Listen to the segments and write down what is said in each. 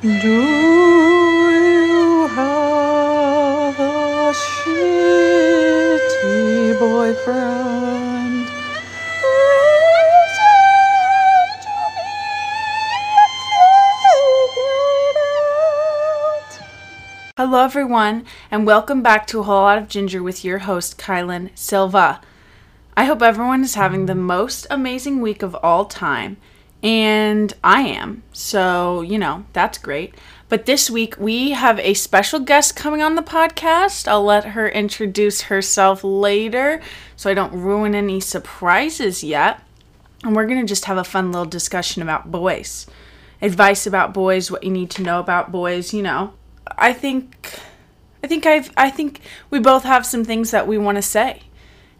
Do you have a shitty boyfriend? Hello, everyone, and welcome back to A Whole Lot of Ginger with your host, Kylan Silva. I hope everyone is having the most amazing week of all time, and I am, so you know, that's great. But this week we have a special guest coming on the podcast. I'll let her introduce herself later so I don't ruin any surprises yet. And we're going to just have a fun little discussion about boys. Advice about boys, what you need to know about boys, you know. I think I think I've I think we both have some things that we want to say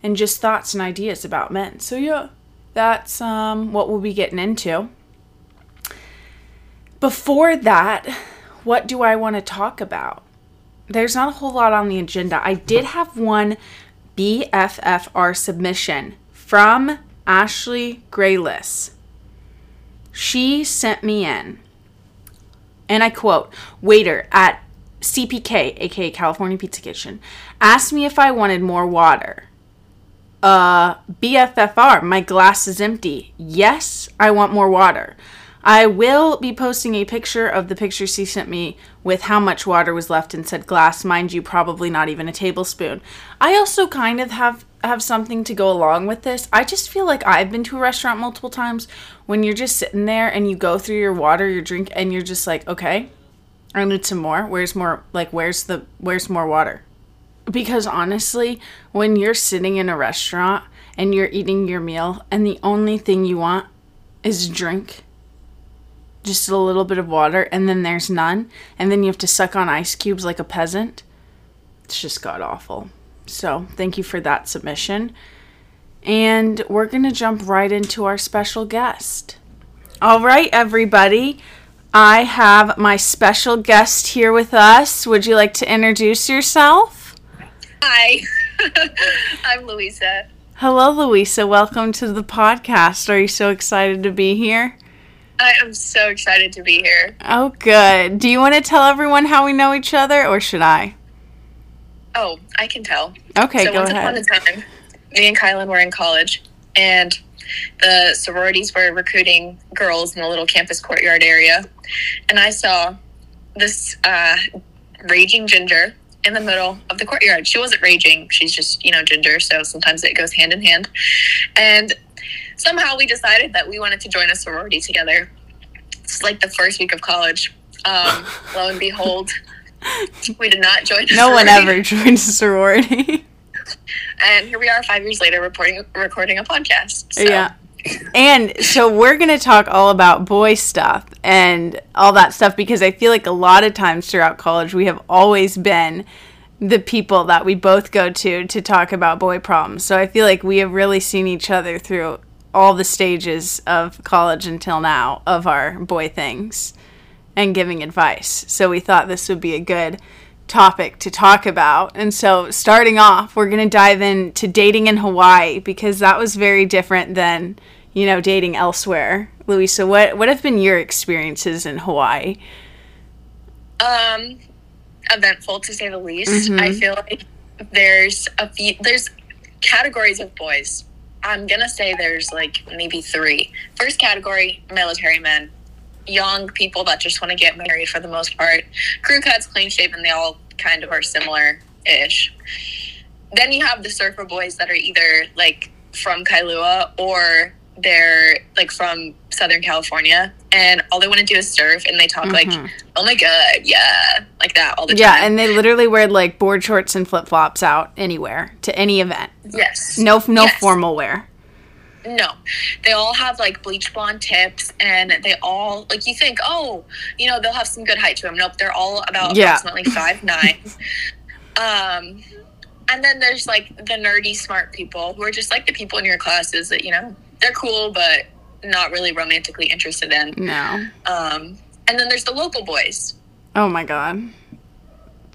and just thoughts and ideas about men. So yeah, that's um what we'll be getting into. Before that, what do I want to talk about? There's not a whole lot on the agenda. I did have one BFFR submission from Ashley Graylis. She sent me in and I quote, waiter at CPK, aka California Pizza Kitchen, asked me if I wanted more water. Uh, BFFR, my glass is empty. Yes, I want more water. I will be posting a picture of the picture she sent me with how much water was left in said glass. Mind you, probably not even a tablespoon. I also kind of have have something to go along with this. I just feel like I've been to a restaurant multiple times when you're just sitting there and you go through your water, your drink, and you're just like, okay, I need some more. Where's more? Like, where's the where's more water? Because honestly, when you're sitting in a restaurant and you're eating your meal and the only thing you want is drink, just a little bit of water, and then there's none, and then you have to suck on ice cubes like a peasant, it's just god awful. So, thank you for that submission. And we're going to jump right into our special guest. All right, everybody. I have my special guest here with us. Would you like to introduce yourself? Hi, I'm Luisa. Hello, Luisa. Welcome to the podcast. Are you so excited to be here? I am so excited to be here. Oh, good. Do you want to tell everyone how we know each other, or should I? Oh, I can tell. Okay, so go once ahead. upon a time, me and Kylan were in college, and the sororities were recruiting girls in the little campus courtyard area, and I saw this uh, raging ginger in the middle of the courtyard. She wasn't raging; she's just you know ginger, so sometimes it goes hand in hand. And somehow we decided that we wanted to join a sorority together. It's like the first week of college. Um, lo and behold, we did not join. A No one ever joined a sorority. And here we are, five years later, reporting recording a podcast. So. Yeah. And so we're going to talk all about boy stuff and all that stuff because I feel like a lot of times throughout college we have always been the people that we both go to to talk about boy problems. So I feel like we have really seen each other through all the stages of college until now of our boy things and giving advice. So we thought this would be a good topic to talk about. And so starting off, we're going to dive into dating in Hawaii because that was very different than, you know, dating elsewhere. Luisa, what what have been your experiences in Hawaii? um eventful to say the least i feel like there's a few there's categories of boys i'm gonna say there's like maybe three. First category military men young people that just want to get married for the most part crew cuts clean shaven they all kind of are similar ish then you have the surfer boys that are either like from kailua or they're like from southern california and all they want to do is surf and they talk like oh my god yeah like that all the Yeah, time Yeah, and they literally wear like board shorts and flip-flops out anywhere to any event. yes No no Yes. formal wear. no they all have like bleach blonde tips and they all like you think oh you know they'll have some good height to them nope they're all about Yeah. approximately five nine um and then there's like the nerdy smart people who are just like the people in your classes that you know they're cool but not really romantically interested in No. um and then there's the local boys Oh my god.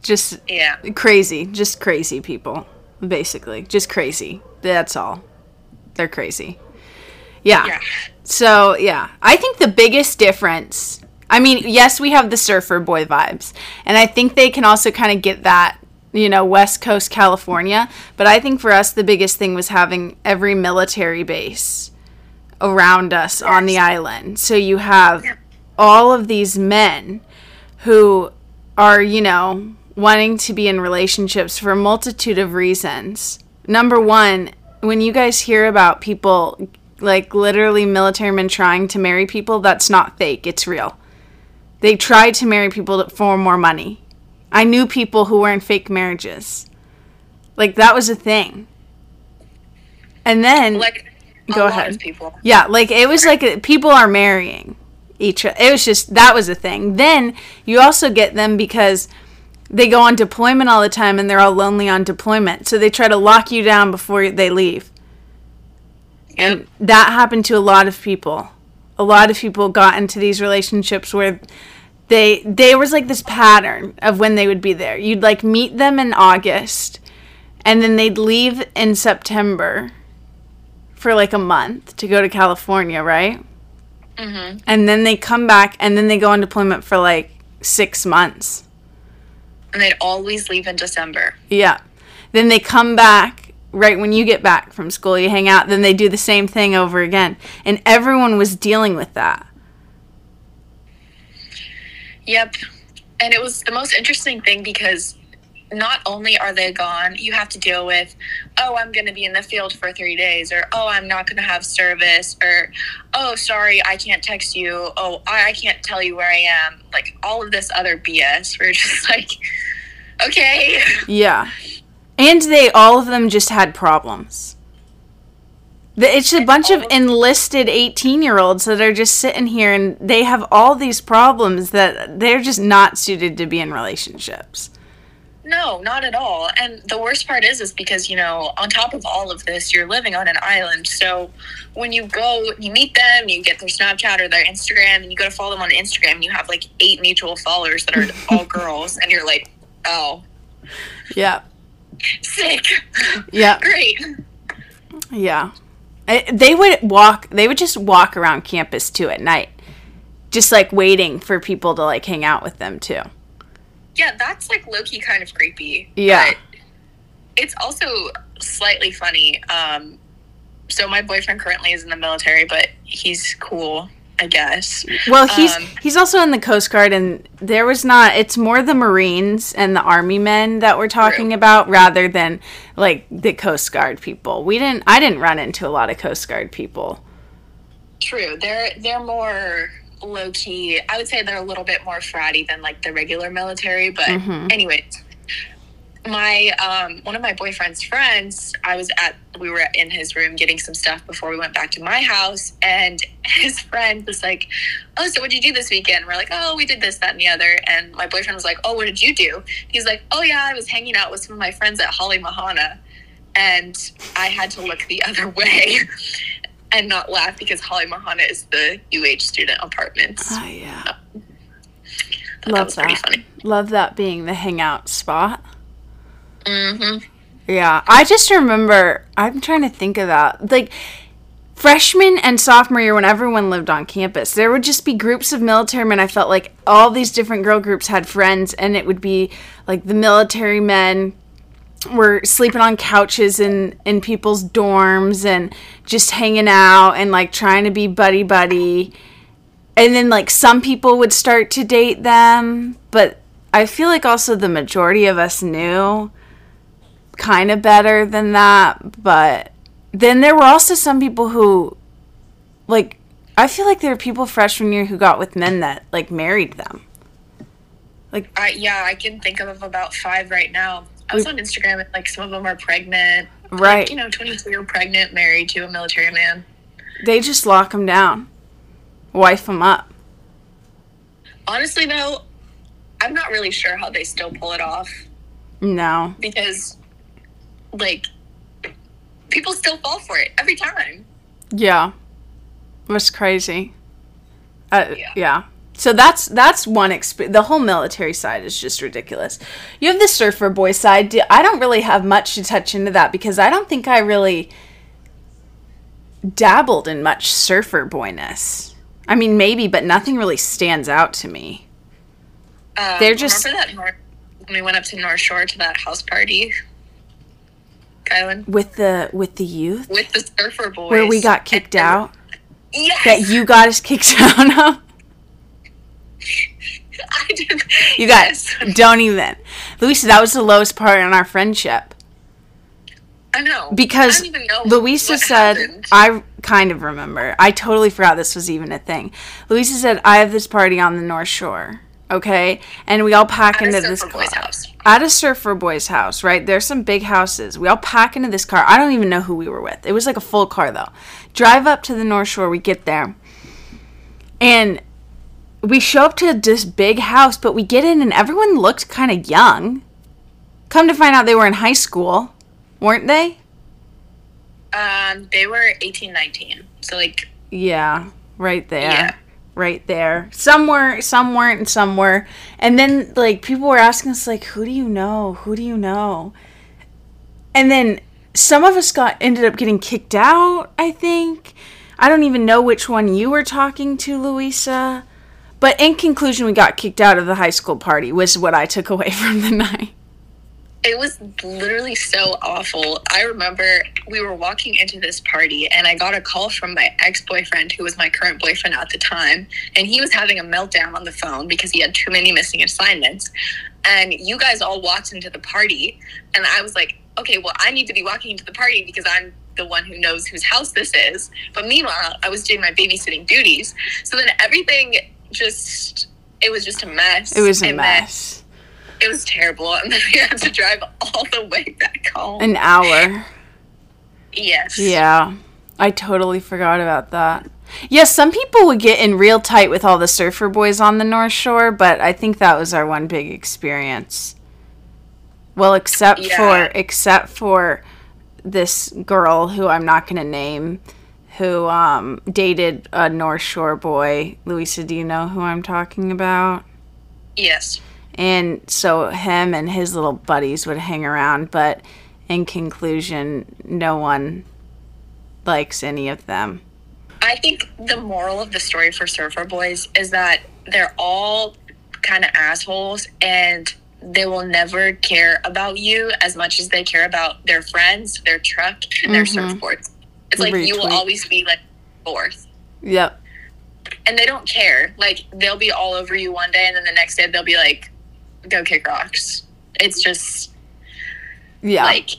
Just yeah crazy, just crazy people, basically. Just crazy. That's all. They're crazy. Yeah. yeah So, yeah. I think the biggest difference I mean, yes, we have the surfer boy vibes. And I think they can also kind of get that, you know, West Coast California. But I think for us, the biggest thing was having every military base around us on the island. So you have all of these men who are, you know, wanting to be in relationships for a multitude of reasons. Number one, when you guys hear about people like literally military men trying to marry people, that's not fake, it's real. They try to marry people for more money. I knew people who were in fake marriages. Like that was a thing. And then Like Go ahead. people. yeah, like it was like people are marrying each. It was just that was a thing. Then you also get them because they go on deployment all the time and they're all lonely on deployment. So they try to lock you down before they leave. Yep. That happened to a lot of people. A lot of people got into these relationships where they there was like this pattern of when they would be there. You'd like meet them in August and then they'd leave in September for like a month to go to California, right? hmm And then they come back and then they go on deployment for like 6 months. And they'd always leave in December. Yeah. Then they come back right when you get back from school, you hang out, then they do the same thing over again. And everyone was dealing with that. Yep. And it was the most interesting thing because not only are they gone, you have to deal with, oh, I'm going to be in the field for three days, or oh, I'm not going to have service, or oh, sorry, I can't text you, oh, I, I can't tell you where I am. Like all of this other BS. We're just like, okay. Yeah. And they all of them just had problems. It's a bunch of enlisted 18 year olds that are just sitting here and they have all these problems that they're just not suited to be in relationships. No, not at all. And the worst part is, is because you know, on top of all of this, you're living on an island. So when you go, you meet them, you get their Snapchat or their Instagram, and you go to follow them on Instagram. And you have like eight mutual followers that are all girls, and you're like, oh, Yeah. sick, Yeah. great. Yeah. I- They would walk, they would just walk around campus too at night, just like waiting for people to like hang out with them too. Yeah, that's like low key kind of creepy. Yeah. but it's also slightly funny. Um, so my boyfriend currently is in the military, but he's cool, I guess. Well, he's Um, he's also in the Coast Guard, and there was not. It's more the Marines and the Army men that we're talking True. about, rather than like the Coast Guard people. We didn't. I didn't run into a lot of Coast Guard people. True. They're they're more low key. I would say they're a little bit more fratty than like the regular military. But Mhm. anyways, my um one of my boyfriend's friends, I was at we were in his room getting some stuff before we went back to my house, and his friend was like, "Oh, so what did you do this weekend?" We're like, "Oh, we did this, that, and the other." And my boyfriend was like, "Oh, what did you do?" He's like, "Oh yeah, I was hanging out with some of my friends at Hale Mahana." And I had to look the other way and not laugh because Hale Mahana is the UH student apartments. Oh yeah, that love that. funny. Love that being the hangout spot. hmm Yeah, I just remember. I'm trying to think of that. Like freshman and sophomore year, when everyone lived on campus, there would just be groups of military men. I felt like all these different girl groups had friends, and it would be like the military men were sleeping on couches in in people's dorms and just hanging out and like trying to be buddy buddy. And then like some people would start to date them, but I feel like also the majority of us knew kind of better than that, but then there were also some people who like I feel like there were people freshman year who got with men that like married them. Like I, yeah, I can think of about five right now. I was on Instagram and like some of them are pregnant. Right. Like, you know, 22 year pregnant, married to a military man. They just lock them down. Wife them up. Honestly, though, I'm not really sure how they still pull it off No. because, like, people still fall for it every time. Yeah. It was crazy. Uh, yeah. Yeah. So that's that's one exp- the whole military side is just ridiculous. You have the surfer boy side. i don't really have much to touch into that because I don't think I really dabbled in much surfer boyness. I mean, maybe, but nothing really stands out to me. Um, They're just- remember that North, when we went up to North Shore to that house party, Kylan, With the with the youth with the surfer boys, where we got kicked And- out, Yes, that you got us kicked out of. I did. You guys Yes. don't even. Luisa, that was the lowest part in our friendship. I know Because I don't even know Luisa what said, happened. I kind of remember. I totally forgot this was even a thing. Luisa said, I have this party on the North Shore. Okay. And we all pack At into this car. boy's house. At a surfer boy's house, right? There's some big houses. We all pack into this car. I don't even know who we were with. It was like a full car though. Drive up to the North Shore. We get there. And we show up to this big house, but we get in and everyone looked kind of young. Come to find out they were in high school, weren't they? Um, they were 18, 19. So like, Yeah, right there. Yeah. Right there. Some were, some weren't, and some were. And then like people were asking us like, "Who do you know? Who do you know?" And then some of us got ended up getting kicked out, I think. I don't even know which one you were talking to, Luisa. But in conclusion, we got kicked out of the high school party, was what I took away from the night. it was literally so awful. I remember we were walking into this party and I got a call from my ex boyfriend, who was my current boyfriend at the time. And he was having a meltdown on the phone because he had too many missing assignments. And you guys all walked into the party. And I was like, okay, well, I need to be walking into the party because I'm the one who knows whose house this is. But meanwhile, I was doing my babysitting duties. So then everything just, it was just a mess. It was a then- mess. it was terrible, and then we had to drive all the way back home. An hour. yes. Yeah, I totally forgot about that. Yes, some people would get in real tight with all the surfer boys on the North Shore, but I think that was our one big experience. Well, except Yeah. for except for this girl who I'm not going to name who um, dated a North Shore boy. Luisa, do you know who I'm talking about? Yes. And so him and his little buddies would hang around, but in conclusion, no one likes any of them. I think the moral of the story for Surfer Boys is that they're all kind of assholes and they will never care about you as much as they care about their friends, their truck, and their Mhm. surfboards. It's like you will always be like fourth. Yep. And they don't care. Like they'll be all over you one day and then the next day they'll be like, go kick rocks. It's just Yeah. like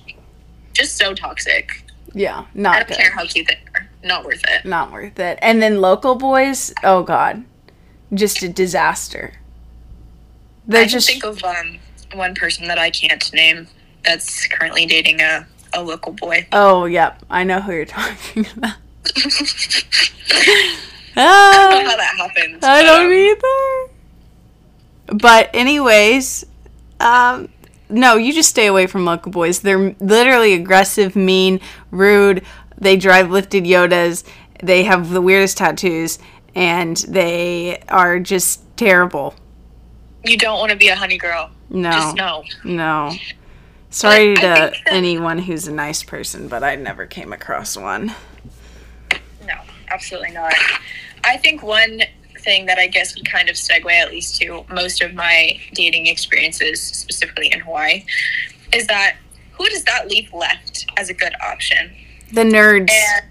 just so toxic. yeah. I Not don't good. care how cute they are. Not worth it. Not worth it. And then local boys, oh god. Just a disaster. They're I just think of um, one person that I can't name that's currently dating a, a local boy. Oh, yep. I know who you're talking about. I don't know Ah. how that happened. I but, don't um, either. But anyways, um, no, you just stay away from local boys. They're literally aggressive, mean, rude. They drive lifted Yotas. They have the weirdest tattoos, and they are just terrible. You don't want to be a honey girl. No, Just no. no. Sorry to anyone who's a nice person, but I never came across one. No, absolutely not. I think one thing that I guess would kind of segue at least to most of my dating experiences, specifically in Hawaii, is that who does that leave left as a good option? The nerds. And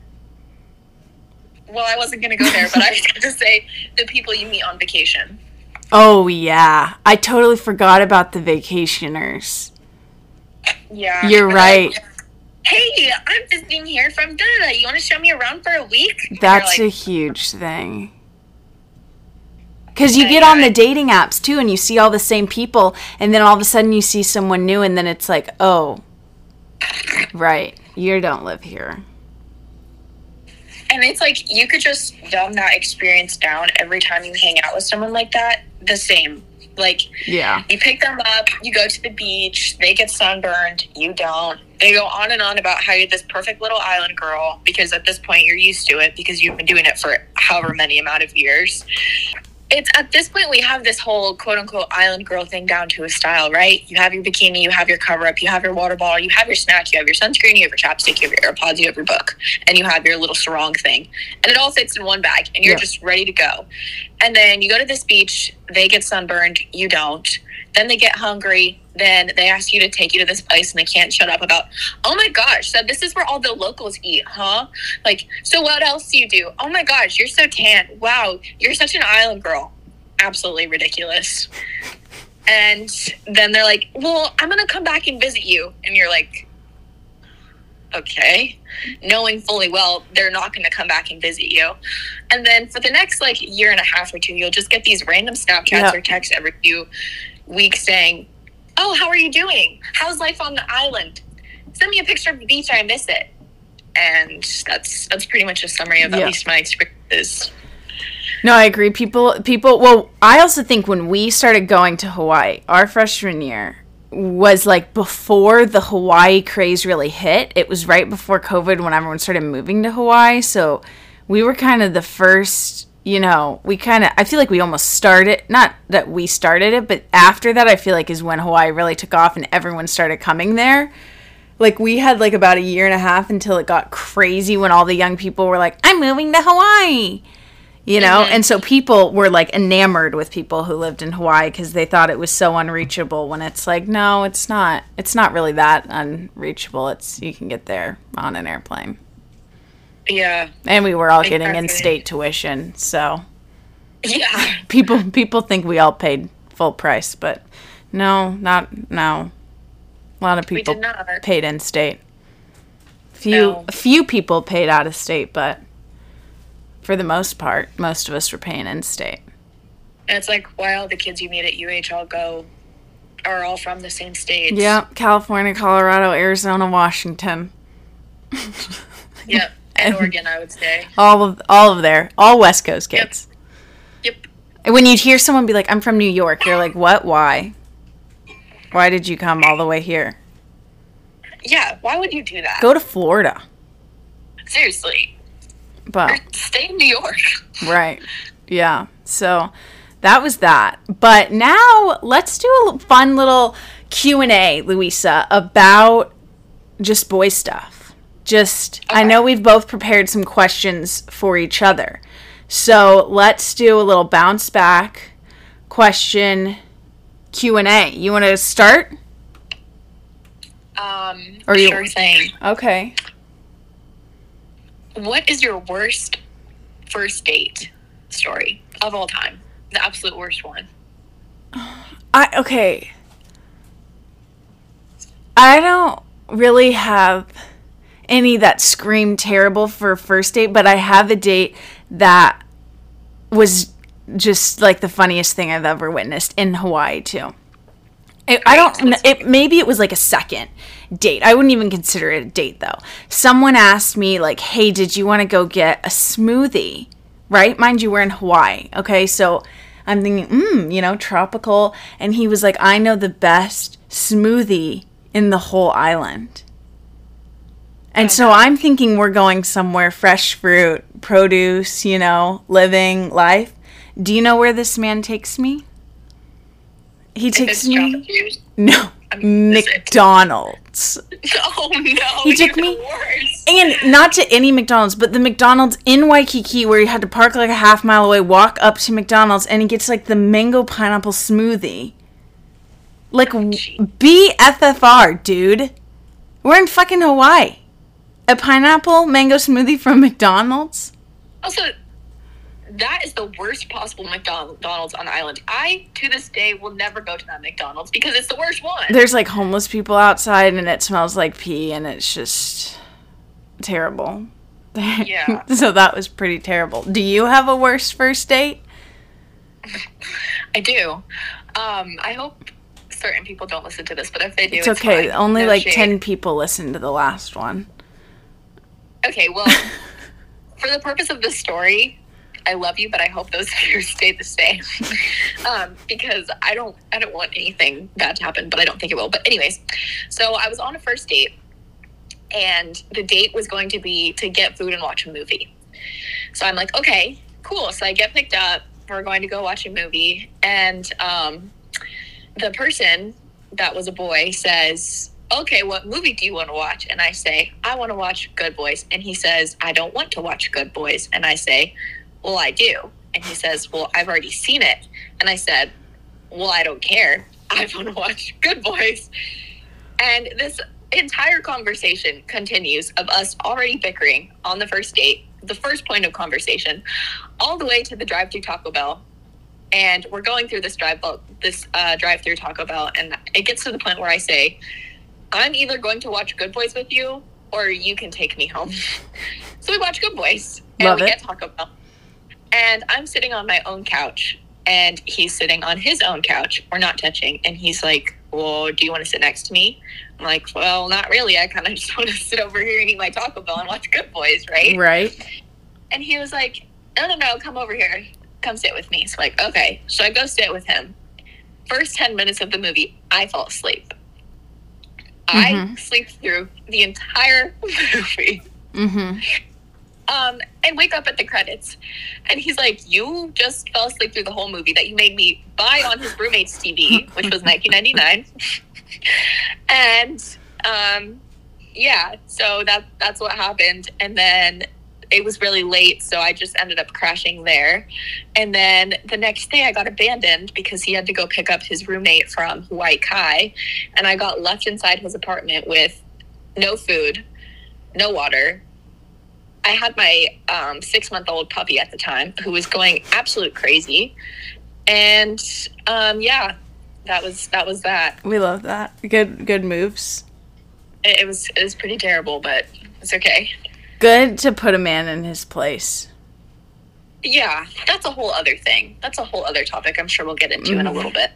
well, I wasn't going to go there, but I was going to say the people you meet on vacation. Oh yeah, I totally forgot about the vacationers. Yeah. You're right. like, hey, I'm visiting here from da. You want to show me around for a week? That's you're a huge thing. Because you get on the dating apps too, and you see all the same people, and then all of a sudden you see someone new, and then it's like, oh, right, you don't live here. and it's like you could just dumb that experience down every time you hang out with someone like that. The same. Like Yeah. you pick them up, you go to the beach, they get sunburned, you don't. They go on and on about how you're this perfect little island girl because at this point you're used to it because you've been doing it for however many amount of years. It's at this point we have this whole quote unquote island girl thing down to a style, right? You have your bikini, you have your cover up, you have your water bottle, you have your snack, you have your sunscreen, you have your chapstick, you have your AirPods, you have your book, and you have your little sarong thing. And it all fits in one bag and you're Yeah. just ready to go. And then you go to this beach, they get sunburned, you don't. Then they get hungry. Then they ask you to take you to this place and they can't shut up about, oh my gosh, so this is where all the locals eat, huh? Like, so what else do you do? Oh my gosh, you're so tan. Wow, you're such an island girl. Absolutely ridiculous. And then they're like, well, I'm going to come back and visit you. And you're like, okay. Knowing fully well they're not going to come back and visit you. And then for the next like year and a half or two, you'll just get these random Snapchats Yeah. or texts every few weeks saying, oh, how are you doing? How's life on the island? Send me a picture of the beach. I miss it. And that's that's pretty much a summary of Yeah. at least my experiences. No, I agree. People, people. Well, I also think when we started going to Hawaii, our freshman year was like before the Hawaii craze really hit. It was right before COVID when everyone started moving to Hawaii. So we were kind of the first. You know, we kind of. I feel like we almost started. Not that we started it, but after that, I feel like is when Hawaii really took off and everyone started coming there like we had like about a year and a half until it got crazy when all the young people were like i'm moving to hawaii you know mm-hmm. and so people were like enamored with people who lived in hawaii because they thought it was so unreachable when it's like no it's not it's not really that unreachable it's you can get there on an airplane Yeah. and we were all getting in-state tuition so Yeah. people people think we all paid full price but no not no a lot of people paid in state. Few No. a few people paid out of state, but for the most part, most of us were paying in state. And it's like why all the kids you meet at UH all go are all from the same states. Yeah, California, Colorado, Arizona, Washington, Yep. And Oregon, I would say. all of all of there, all West Coast kids. Yep. And when you'd hear someone be like, "I'm from New York," you're like, "What? Why? Why did you come all the way here? Yeah. Why would you do that? Go to Florida." Seriously. But Or stay in New York. Right. Yeah. So that was that. But now let's do a fun little Q&A, Luisa, about just boy stuff. Just I know we've both prepared some questions for each other. So let's do a little bounce back question Q&A. You want to start? Um, Or you- sure thing. Okay. What is your worst first date story of all time? The absolute worst one. I okay. I don't really have any that scream terrible for first date, but I have a date that was just like the funniest thing I've ever witnessed in Hawaii too. I I don't. It maybe it was like a second date. I wouldn't even consider it a date though. Someone asked me like, "Hey, did you want to go get a smoothie?" Right? Mind you, we're in Hawaii. Okay, so I'm thinking, mm, you know, tropical. And he was like, "I know the best smoothie in the whole island." And so I'm thinking we're going somewhere fresh fruit, produce, you know, living life. Do you know where this man takes me? He takes me. No, I mean, is it? McDonald's. Oh no! He took me-. And not to any McDonald's, but the McDonald's in Waikiki where you had to park like a half mile away, walk up to McDonald's, and he gets like the mango pineapple smoothie. Like. BFFR, dude. We're in fucking Hawaii. A pineapple mango smoothie from McDonald's? Also, that is the worst possible McDonald's on the island. I, to this day, will never go to that McDonald's because it's the worst one. There's like homeless people outside, and it smells like pee, and it's just terrible. Yeah. so that was pretty terrible. Do you have a worse first date? I do. Um, I hope certain people don't listen to this, but if they do, It's it's, okay. fine. Only No like shade. 10 people listened to the last one. Okay, well, for the purpose of this story, I love you, but I hope those fears stay the same. um, because I don't, I don't want anything bad to happen, but I don't think it will. But anyways, so I was on a first date, and the date was going to be to get food and watch a movie. So I'm like, okay, cool. So I get picked up. we're going to go watch a movie, and um, the person that was a boy says, "Okay, what movie do you want to watch?" And I say, "I want to watch Good Boys," and he says, "I don't want to watch Good Boys," and I say, "Well, I do," and he says, "Well, I've already seen it," and I said, "Well, I don't care. I want to watch Good Boys," and this entire conversation continues of us already bickering on the first date, the first point of conversation, all the way to the drive-through Taco Bell. And we're going through this drive this uh, drive-through Taco Bell, and it gets to the point where I say, "I'm either going to watch Good Boys with you, or you can take me home." so we watch Good Boys, and Love we it. get Taco Bell, and I'm sitting on my own couch, and he's sitting on his own couch. We're not touching, and he's like, "Well, do you want to sit next to me?" I'm like, "Well, not really. I kind of just want to sit over here and eat my Taco Bell and watch Good Boys, right?" Right. And he was like, no, no, no, come over here. Come sit with me. So, like, okay. So I go sit with him. First 10 minutes of the movie, I fall asleep. I Mhm. sleep through the entire movie Mm-hmm. um, and wake up at the credits. And he's like, You just fell asleep through the whole movie that you made me buy on his roommate's TV, which was 1999. and um, yeah, so that that's what happened. And then it was really late, so I just ended up crashing there. And then the next day, I got abandoned because he had to go pick up his roommate from Hawaii Kai, and I got left inside his apartment with no food, no water. I had my um, six month old puppy at the time who was going absolute crazy, and um, yeah, that was that was that. We love that. Good good moves. It, it was it was pretty terrible, but it's okay. Good to put a man in his place. Yeah, that's a whole other thing. That's a whole other topic. I'm sure we'll get into in a mm-hmm. little bit.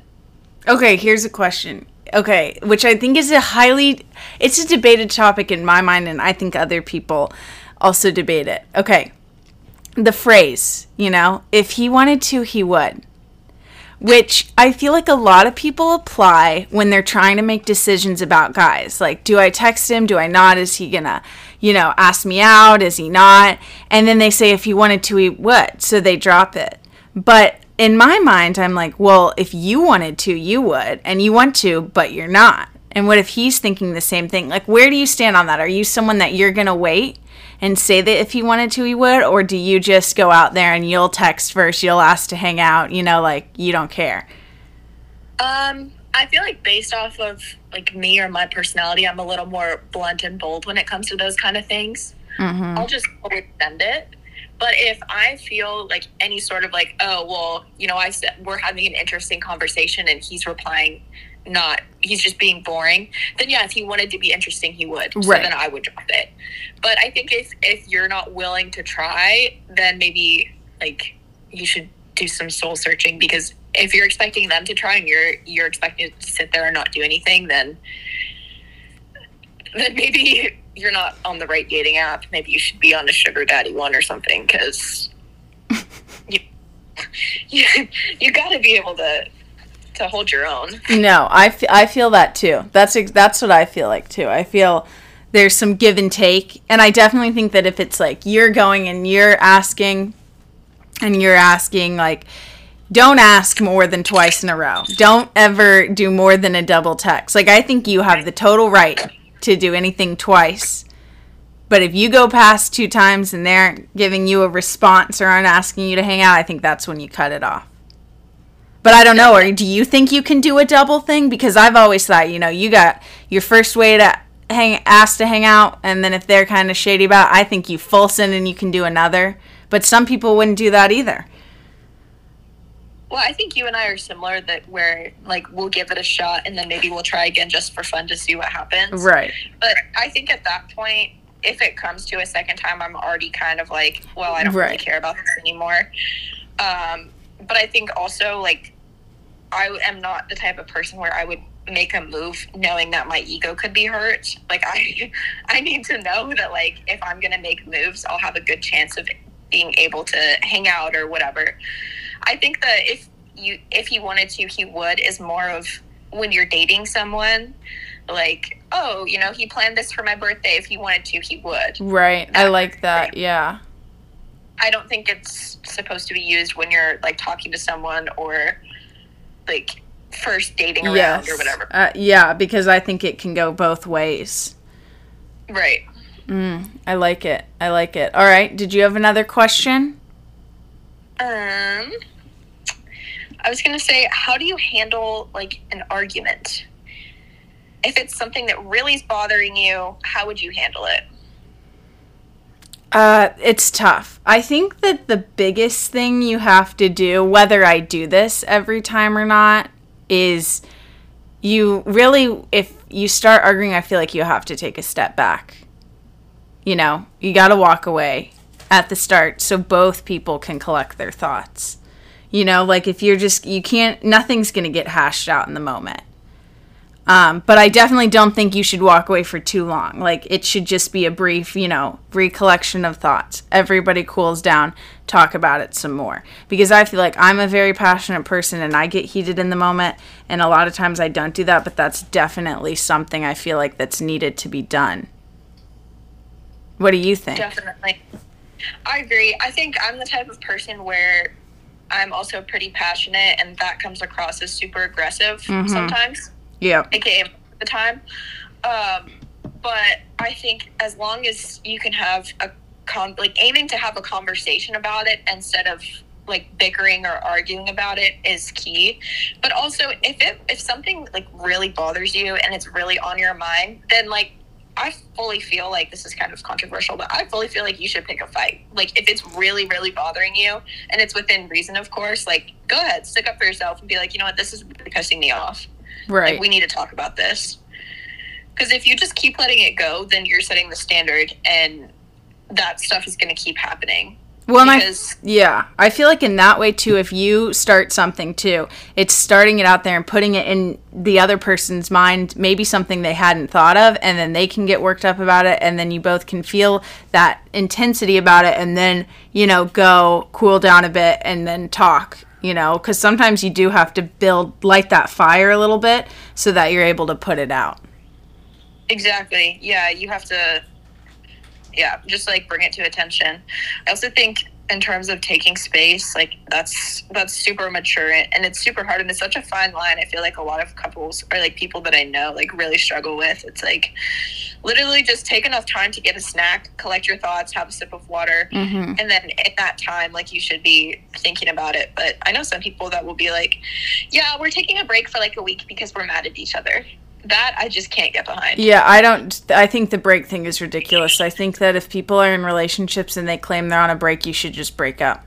Okay, here's a question. Okay, which I think is a highly it's a debated topic in my mind and I think other people also debate it. Okay. The phrase, you know, if he wanted to, he would. Which I feel like a lot of people apply when they're trying to make decisions about guys. Like, do I text him? Do I not? Is he gonna, you know, ask me out? Is he not? And then they say if he wanted to, he would. So they drop it. But in my mind, I'm like, well, if you wanted to, you would, and you want to, but you're not. And what if he's thinking the same thing? Like, where do you stand on that? Are you someone that you're to wait and say that if he wanted to, he would? Or do you just go out there and you'll text first, you'll ask to hang out, you know, like you don't care? Um, I feel like based off of like me or my personality, I'm a little more blunt and bold when it comes to those kind of things. Mm-hmm. I'll just send it. But if I feel like any sort of like, oh well, you know, I said we're having an interesting conversation and he's replying not he's just being boring, then yeah, if he wanted to be interesting he would. So then I would drop it. But I think if if you're not willing to try, then maybe like you should do some soul searching because if you're expecting them to try and you're you're expecting to sit there and not do anything, then then maybe you're not on the right dating app. Maybe you should be on a sugar daddy one or something because you you, you got to be able to to hold your own. No, I, f- I feel that too. That's ex- that's what I feel like too. I feel there's some give and take, and I definitely think that if it's like you're going and you're asking, and you're asking like, don't ask more than twice in a row. Don't ever do more than a double text. Like I think you have the total right to do anything twice. But if you go past two times and they aren't giving you a response or aren't asking you to hang out, I think that's when you cut it off. But I don't know. Or do you think you can do a double thing? Because I've always thought, you know, you got your first way to hang, ask to hang out, and then if they're kind of shady about, it, I think you full send and you can do another. But some people wouldn't do that either. Well, I think you and I are similar that where like we'll give it a shot and then maybe we'll try again just for fun to see what happens. Right. But I think at that point, if it comes to a second time, I'm already kind of like, well, I don't really care about this anymore. Um, but I think also like I am not the type of person where I would make a move knowing that my ego could be hurt. Like I I need to know that like if I'm gonna make moves, I'll have a good chance of being able to hang out or whatever. I think that if you if he wanted to, he would is more of when you're dating someone, like, oh, you know, he planned this for my birthday. If he wanted to, he would. Right. I like that. Yeah. I don't think it's supposed to be used when you're like talking to someone or like first dating around or whatever. Uh, yeah, because I think it can go both ways. Right. Mm, I like it. I like it. All right. Did you have another question? Um, I was gonna say, how do you handle like an argument? If it's something that really is bothering you, how would you handle it? Uh, it's tough. I think that the biggest thing you have to do, whether I do this every time or not, is you really, if you start arguing, I feel like you have to take a step back. You know, you got to walk away at the start so both people can collect their thoughts. You know, like if you're just, you can't, nothing's going to get hashed out in the moment. Um, but I definitely don't think you should walk away for too long. Like it should just be a brief, you know, recollection of thoughts. Everybody cools down, talk about it some more. Because I feel like I'm a very passionate person and I get heated in the moment. And a lot of times I don't do that, but that's definitely something I feel like that's needed to be done. What do you think? Definitely. I agree. I think I'm the type of person where I'm also pretty passionate, and that comes across as super aggressive Mhm. sometimes. Yeah. aka the time. Um, but I think as long as you can have a con, like aiming to have a conversation about it instead of like bickering or arguing about it is key. But also, if it if something like really bothers you and it's really on your mind, then like I fully feel like this is kind of controversial, but I fully feel like you should pick a fight. Like if it's really, really bothering you, and it's within reason, of course. Like go ahead, stick up for yourself, and be like, you know what, this is really pissing me off. Right. Like we need to talk about this. Because if you just keep letting it go, then you're setting the standard, and that stuff is going to keep happening. Well, and I Yeah, I feel like in that way too, if you start something too, it's starting it out there and putting it in the other person's mind, maybe something they hadn't thought of, and then they can get worked up about it, and then you both can feel that intensity about it, and then, you know, go cool down a bit and then talk, you know, because sometimes you do have to build, light that fire a little bit so that you're able to put it out. exactly, yeah, you have to, yeah, just like bring it to attention. I also think in terms of taking space, like that's that's super mature and it's super hard and it's such a fine line. I feel like a lot of couples or like people that I know like really struggle with. It's like literally just take enough time to get a snack, collect your thoughts, have a sip of water, Mm-hmm. and then in that time like you should be thinking about it but i know some people that will be like yeah we're taking a break for like a week because we're mad at each other that i just can't get behind Yeah, I don't. I think the break thing is ridiculous. I think that if people are in relationships and they claim they're on a break, you should just break up.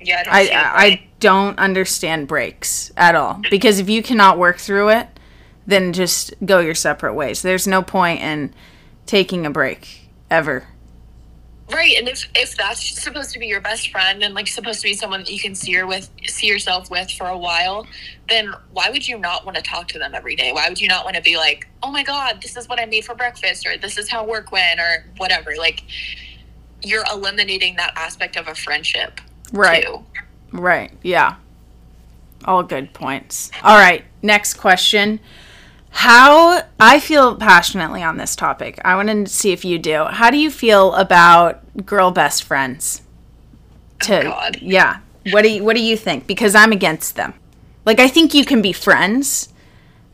yeah i don't I, I don't understand breaks at all because if you cannot work through it, then just go your separate ways. There's no point in taking a break ever. Right and if if that's supposed to be your best friend and like supposed to be someone that you can see her with see yourself with for a while then why would you not want to talk to them every day why would you not want to be like oh my god this is what i made for breakfast or this is how work went or whatever like you're eliminating that aspect of a friendship Right. too. Right. Yeah. All good points. All right. Next question. How I feel passionately on this topic. I want to see if you do. How do you feel about girl best friends? To Oh, God. yeah. What do you What do you think? Because I'm against them. Like I think you can be friends,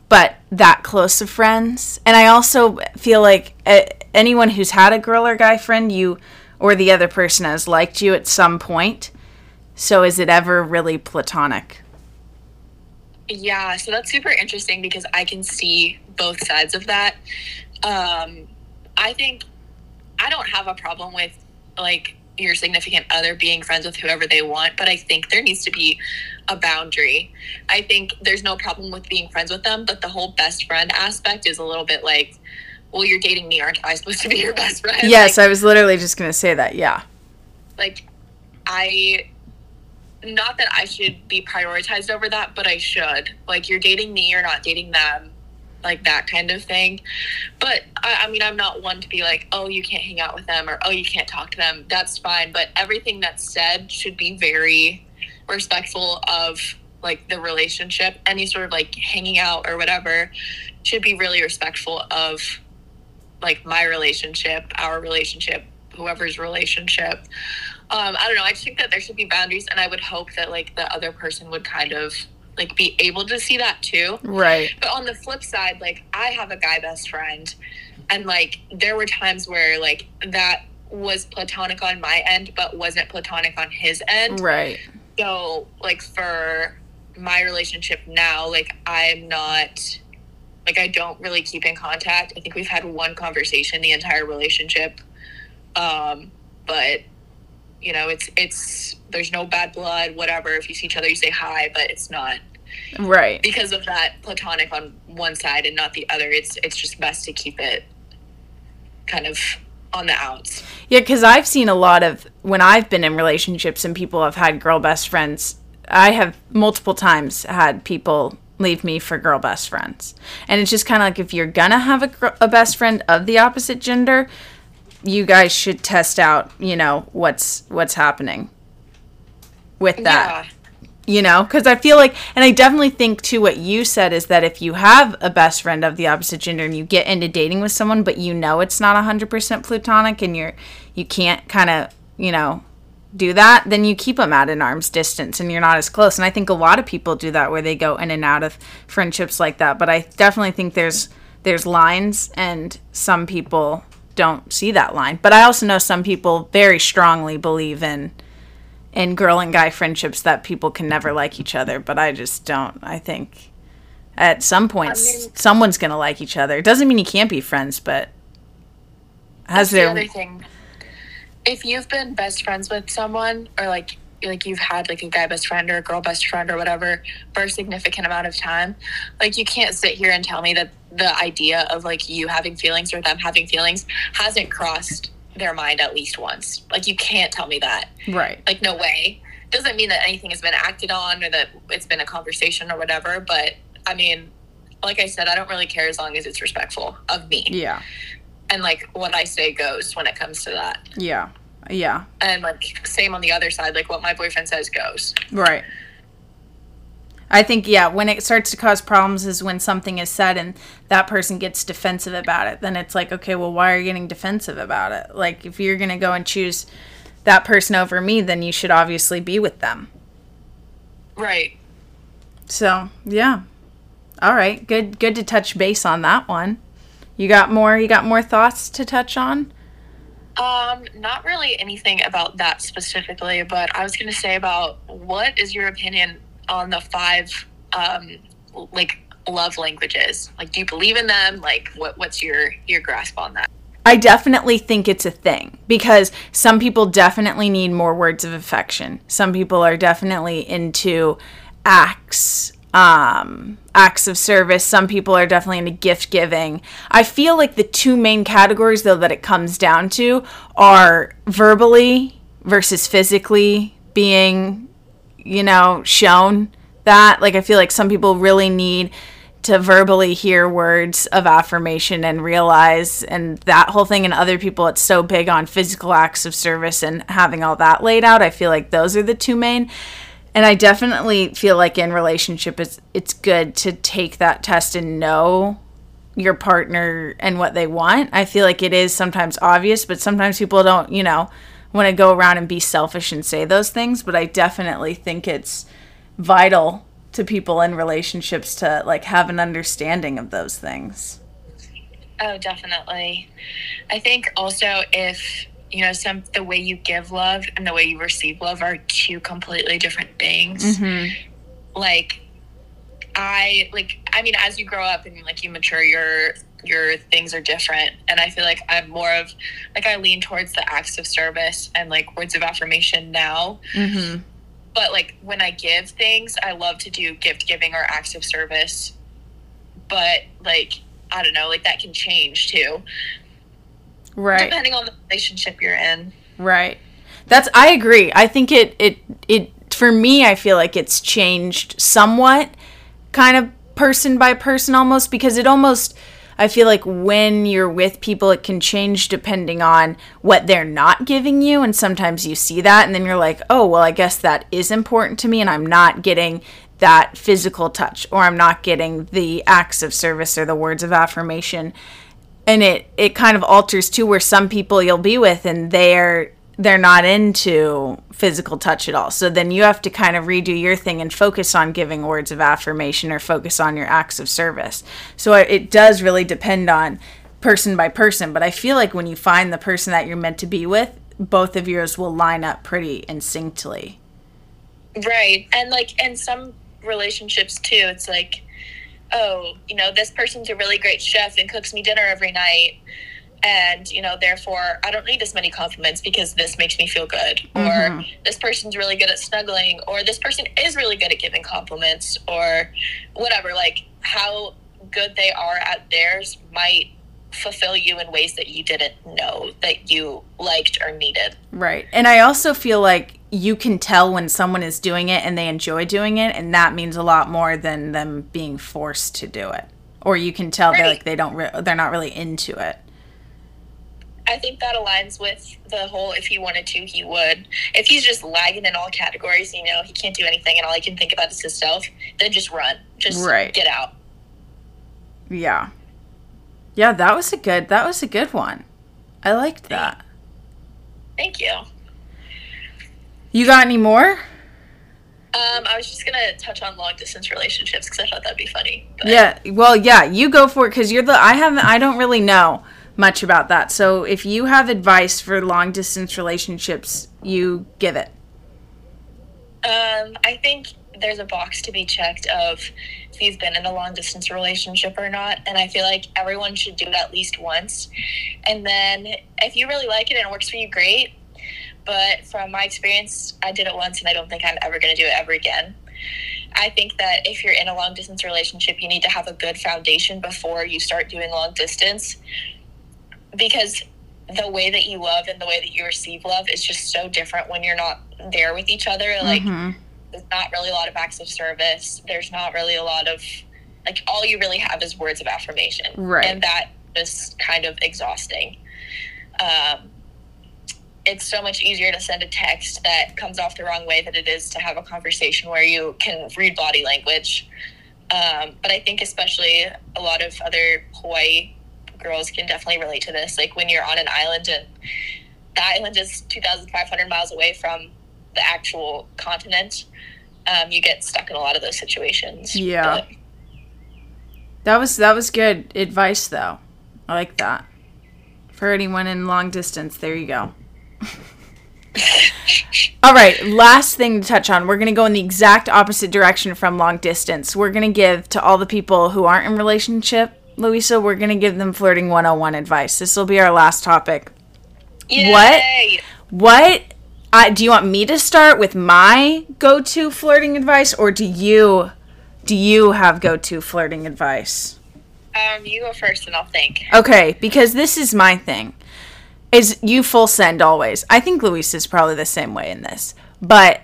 but that close of friends. And I also feel like uh, anyone who's had a girl or guy friend, you or the other person has liked you at some point. So is it ever really platonic? Yeah, so that's super interesting because I can see both sides of that. Um, I think I don't have a problem with like your significant other being friends with whoever they want, but I think there needs to be a boundary. I think there's no problem with being friends with them, but the whole best friend aspect is a little bit like, well, you're dating me, aren't I supposed to be your best friend? Yes, Like, I was literally just going to say that. Yeah. like I not that I should be prioritized over that, but I should. Like you're dating me, you're not dating them. Like that kind of thing. But I, I mean I'm not one to be like, oh you can't hang out with them or oh you can't talk to them. That's fine. But everything that's said should be very respectful of like the relationship. Any sort of like hanging out or whatever should be really respectful of like my relationship, our relationship, whoever's relationship. Um, I don't know. I just think that there should be boundaries, and I would hope that like the other person would kind of like be able to see that too. Right. But on the flip side, like I have a guy best friend, and like there were times where like that was platonic on my end, but wasn't platonic on his end. Right. So like for my relationship now, like I'm not like I don't really keep in contact. I think we've had one conversation the entire relationship. Um, but you know, it's it's there's no bad blood, whatever. If you see each other, you say hi, but it's not Right. because of that platonic on one side and not the other. It's it's just best to keep it kind of on the outs. Yeah, because I've seen a lot of when I've been in relationships and people have had girl best friends. I have multiple times had people leave me for girl best friends, and it's just kind of like if you're gonna have a, gr- a best friend of the opposite gender, you guys should test out, you know, what's what's happening with that. Yeah. you know because i feel like and i definitely think too what you said is that if you have a best friend of the opposite gender and you get into dating with someone but you know it's not 100% plutonic and you're you can't kind of you know do that then you keep them at an arm's distance and you're not as close. And i think a lot of people do that where they go in and out of friendships like that. But i definitely think there's there's lines and some people don't see that line but i also know some people very strongly believe in in girl and guy friendships that people can never like each other, but I just don't. I think at some point I mean- someone's gonna like each other. It doesn't mean you can't be friends, but has That's the other thing. If you've been best friends with someone, or like like you've had like a guy best friend or a girl best friend or whatever for a significant amount of time, like you can't sit here and tell me that the idea of like you having feelings or them having feelings hasn't crossed their mind at least once. Like you can't tell me that. right? Like no way. Doesn't mean that anything has been acted on or that it's been a conversation or whatever. But I mean, like I said, I don't really care as long as it's respectful of me Yeah, and like what I say goes when it comes to that. yeah, yeah. And like same on the other side, like what my boyfriend says goes. Right. I think yeah, when it starts to cause problems is when something is said and that person gets defensive about it. Then it's like, okay, well, why are you getting defensive about it? Like if you're going to go and choose that person over me, then you should obviously be with them. Right. So, yeah. All right. Good good to touch base on that one. You got more you got more thoughts to touch on? Um, not really anything about that specifically, but I was gonna say about what is your opinion on the five um like love languages? Like do you believe in them? Like what what's your your grasp on that? I definitely think it's a thing because some people definitely need more words of affection. Some people are definitely into acts, um, acts of service. Some people are definitely into gift giving. I feel like the two main categories, though, that it comes down to are verbally versus physically being, you know, shown that. Like, I feel like some people really need to verbally hear words of affirmation and realize and that whole thing and other people it's so big on physical acts of service and having all that laid out. I feel like those are the two main. And i definitely feel like in relationship it's it's good to take that test and know your partner and what they want. I feel like it is sometimes obvious but sometimes people don't you know want to go around and be selfish and say those things but i definitely think it's vital to people in relationships to like have an understanding of those things. Oh, definitely. I think also if you know some the way you give love and the way you receive love are two completely different things. Mm-hmm. Like I like I mean as you grow up and like you mature your your things are different and I feel like I'm more of like I lean towards the acts of service and like words of affirmation now. Mm-hmm. But like when I give things, I love to do gift giving or acts of service. But like I don't know, like that can change too Right. depending on the relationship you're in. Right. That's I agree. I think it it it for me I feel like it's changed somewhat kind of person by person almost because it almost I feel like when you're with people it can change depending on what they're not giving you and sometimes you see that and then you're like, "Oh, well I guess that is important to me and I'm not getting that physical touch or I'm not getting the acts of service or the words of affirmation." and it it kind of alters too where some people you'll be with and they're they're not into physical touch at all. So then you have to kind of redo your thing and focus on giving words of affirmation or focus on your acts of service. So it does really depend on person by person, but I feel like when you find the person that you're meant to be with, both of yours will line up pretty instinctly. Right. And like in some relationships too, it's like, oh, you know, this person's a really great chef and cooks me dinner every night. And, you know, therefore I don't need as many compliments because this makes me feel good. Mhm. Or this person's really good at snuggling. Or this person is really good at giving compliments. Or whatever. Like how good they are at theirs might fulfill you in ways that you didn't know that you liked or needed. Right. And I also feel like you can tell when someone is doing it and they enjoy doing it, and that means a lot more than them being forced to do it. Or you can tell they're like they don't re- they're not really into it. I think that aligns with the whole if he wanted to, he would. If he's just lagging in all categories, you know, he can't do anything and all he can think about is himself, then just run. Just Right. get out. Yeah. Yeah, that was a good that was a good one. I liked that. Thank you. You got any more? Um, I was just gonna touch on long distance relationships because I thought that'd be funny. But Yeah. Well, yeah, you go for it cuz you're the I haven't I don't really know much about that. So if you have advice for long distance relationships, you give it. Um, I think there's a box to be checked of if you've been in a long distance relationship or not, and I feel like everyone should do it at least once. And then if you really like it and it works for you, great. But from my experience, I did it once, and I don't think I'm ever going to do it ever again. I think that if you're in a long distance relationship, you need to have a good foundation before you start doing long distance because the way that you love and the way that you receive love is just so different when you're not there with each other. Like, Mhm. there's not really a lot of acts of service. There's not really a lot of like all you really have is words of affirmation, Right. And that is kind of exhausting. Um, it's so much easier to send a text that comes off the wrong way than it is to have a conversation where you can read body language. Um, but I think especially a lot of other Hawaii girls can definitely relate to this. Like when you're on an island and the island is 2,500 miles away from the actual continent, um, you get stuck in a lot of those situations. Yeah. But That was that was good advice though. I like that. For anyone in long distance, there you go. All right, last thing to touch on. We're going to go in the exact opposite direction from long distance. We're going to give to all the people who aren't in relationship, Luisa, we're going to give them flirting 101 advice. This will be our last topic. What? What I, do you want me to start with my go-to flirting advice or do you do you have go-to flirting advice? Um, you go first and I'll think. Okay, because this is my thing. Is you full send always. I think Luis is probably the same way in this. But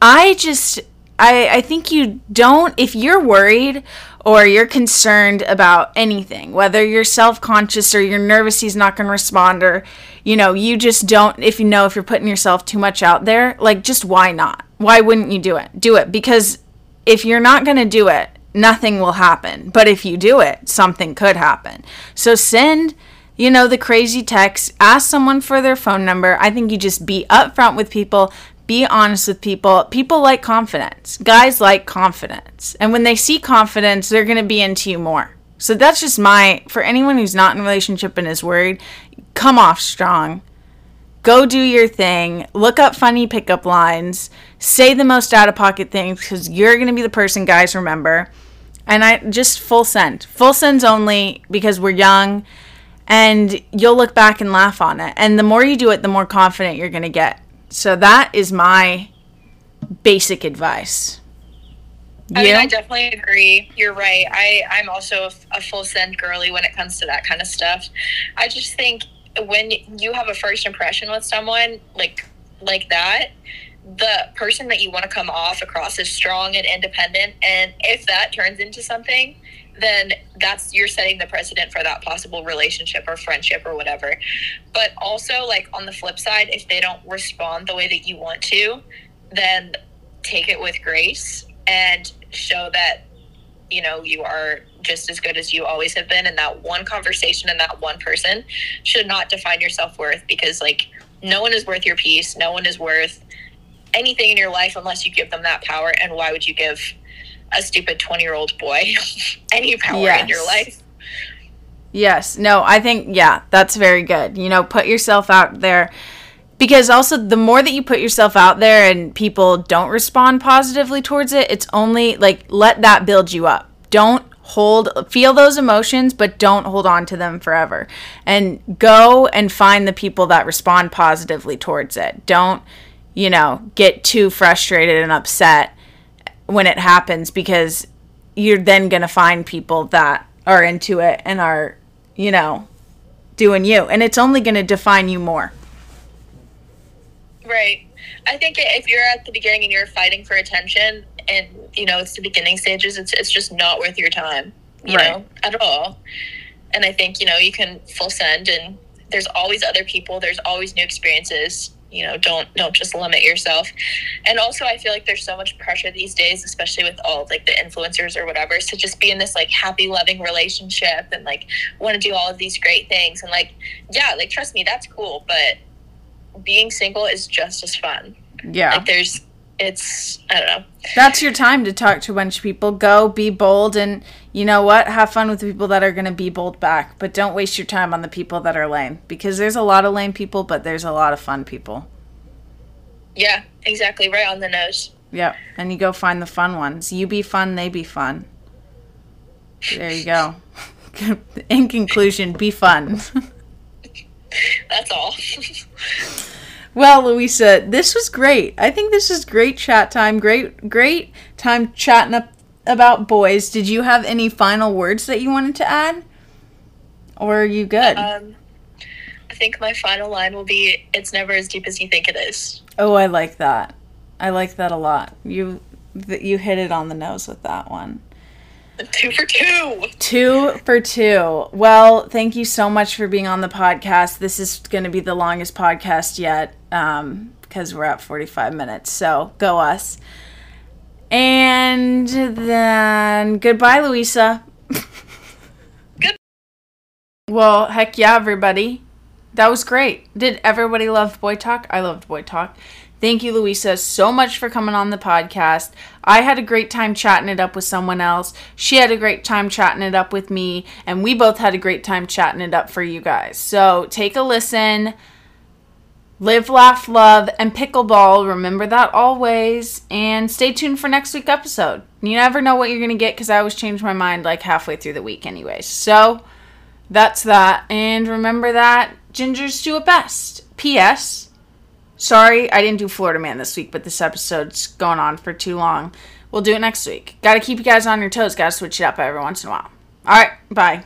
I just I I think you don't if you're worried or you're concerned about anything, whether you're self-conscious or you're nervous he's not going to respond or you know, you just don't if you know if you're putting yourself too much out there, like just why not? Why wouldn't you do it? Do it because if you're not going to do it, nothing will happen. But if you do it, something could happen. So send, you know, the crazy text, ask someone for their phone number. I think you just be upfront with people, be honest with people. People like confidence. Guys like confidence. And when they see confidence, they're going to be into you more. So that's just my for anyone who's not in a relationship and is worried, come off strong go do your thing, look up funny pickup lines, say the most out of pocket things because you're going to be the person guys remember. And I just full send. Full sends only because we're young and you'll look back and laugh on it. And the more you do it, the more confident you're going to get. So that is my basic advice. I mean, I definitely agree. You're right. I, I'm also a, a full send girly when it comes to that kind of stuff. I just think when you have a first impression with someone like like that, the person that you want to come off across is strong and independent. And if that turns into something, then that's you're setting the precedent for that possible relationship or friendship or whatever. But also, like on the flip side, if they don't respond the way that you want to, then take it with grace and show that you know you are just as good as you always have been and that one conversation and that one person should not define your self-worth because like no one is worth your peace. No one is worth anything in your life unless you give them that power. And why would you give a stupid 20 year old boy any power in your life? Yes. No, I think, yeah, that's very good. You know, put yourself out there. Because also, the more that you put yourself out there and people don't respond positively towards it, it's only like let that build you up. Don't hold, feel those emotions, but don't hold on to them forever. And go and find the people that respond positively towards it. Don't, you know, get too frustrated and upset when it happens because you're then going to find people that are into it and are, you know, doing you. And it's only going to define you more. Right. I think if you're at the beginning and you're fighting for attention and, you know, it's the beginning stages, it's, it's just not worth your time, you Right. know, at all. And I think, you know, you can full send and there's always other people, there's always new experiences. You know, don't don't just limit yourself. And also I feel like there's so much pressure these days, especially with all like the influencers or whatever, to just be in this like happy loving relationship and like want to do all of these great things. And like, yeah, like trust me, that's cool, but being single is just as fun. Yeah. Like there's it's I don't know. That's your time to talk to a bunch of people. Go, be bold, and you know what? Have fun with the people that are going to be bold back. But don't waste your time on the people that are lame because there's a lot of lame people, but there's a lot of fun people. Yeah, exactly. Right on the nose. Yep. And you go find the fun ones. You be fun, they be fun. There you go. In conclusion, be fun. That's all. Well, Luisa, this was great. I think this is great chat time. Great, great time chatting up about boys. Did you have any final words that you wanted to add, or are you good? um I think my final line will be it's never as deep as you think it is. oh, I like that. I like that a lot. You, th- you hit it on the nose with that one. Two for two. Two for two. Well, thank you so much for being on the podcast. This is going to be the longest podcast yet um, because we're at 45 minutes. So go us. And then goodbye, Luisa. Good- Well, heck yeah, everybody. That was great. Did everybody love Boy Talk? I loved Boy Talk. Thank you, Luisa, so much for coming on the podcast. I had a great time chatting it up with someone else. She had a great time chatting it up with me, and we both had a great time chatting it up for you guys. So take a listen. Live, laugh, love, and pickleball. Remember that always. And stay tuned for next week's episode. You never know what you're going to get because I always change my mind like halfway through the week, anyways. So that's that. And remember that gingers do it best. P.S. Sorry, I didn't do Florida Man this week, but this episode's going on for too long. We'll do it next week. Got to keep you guys on your toes. Got to switch it up every once in a while. All right, bye.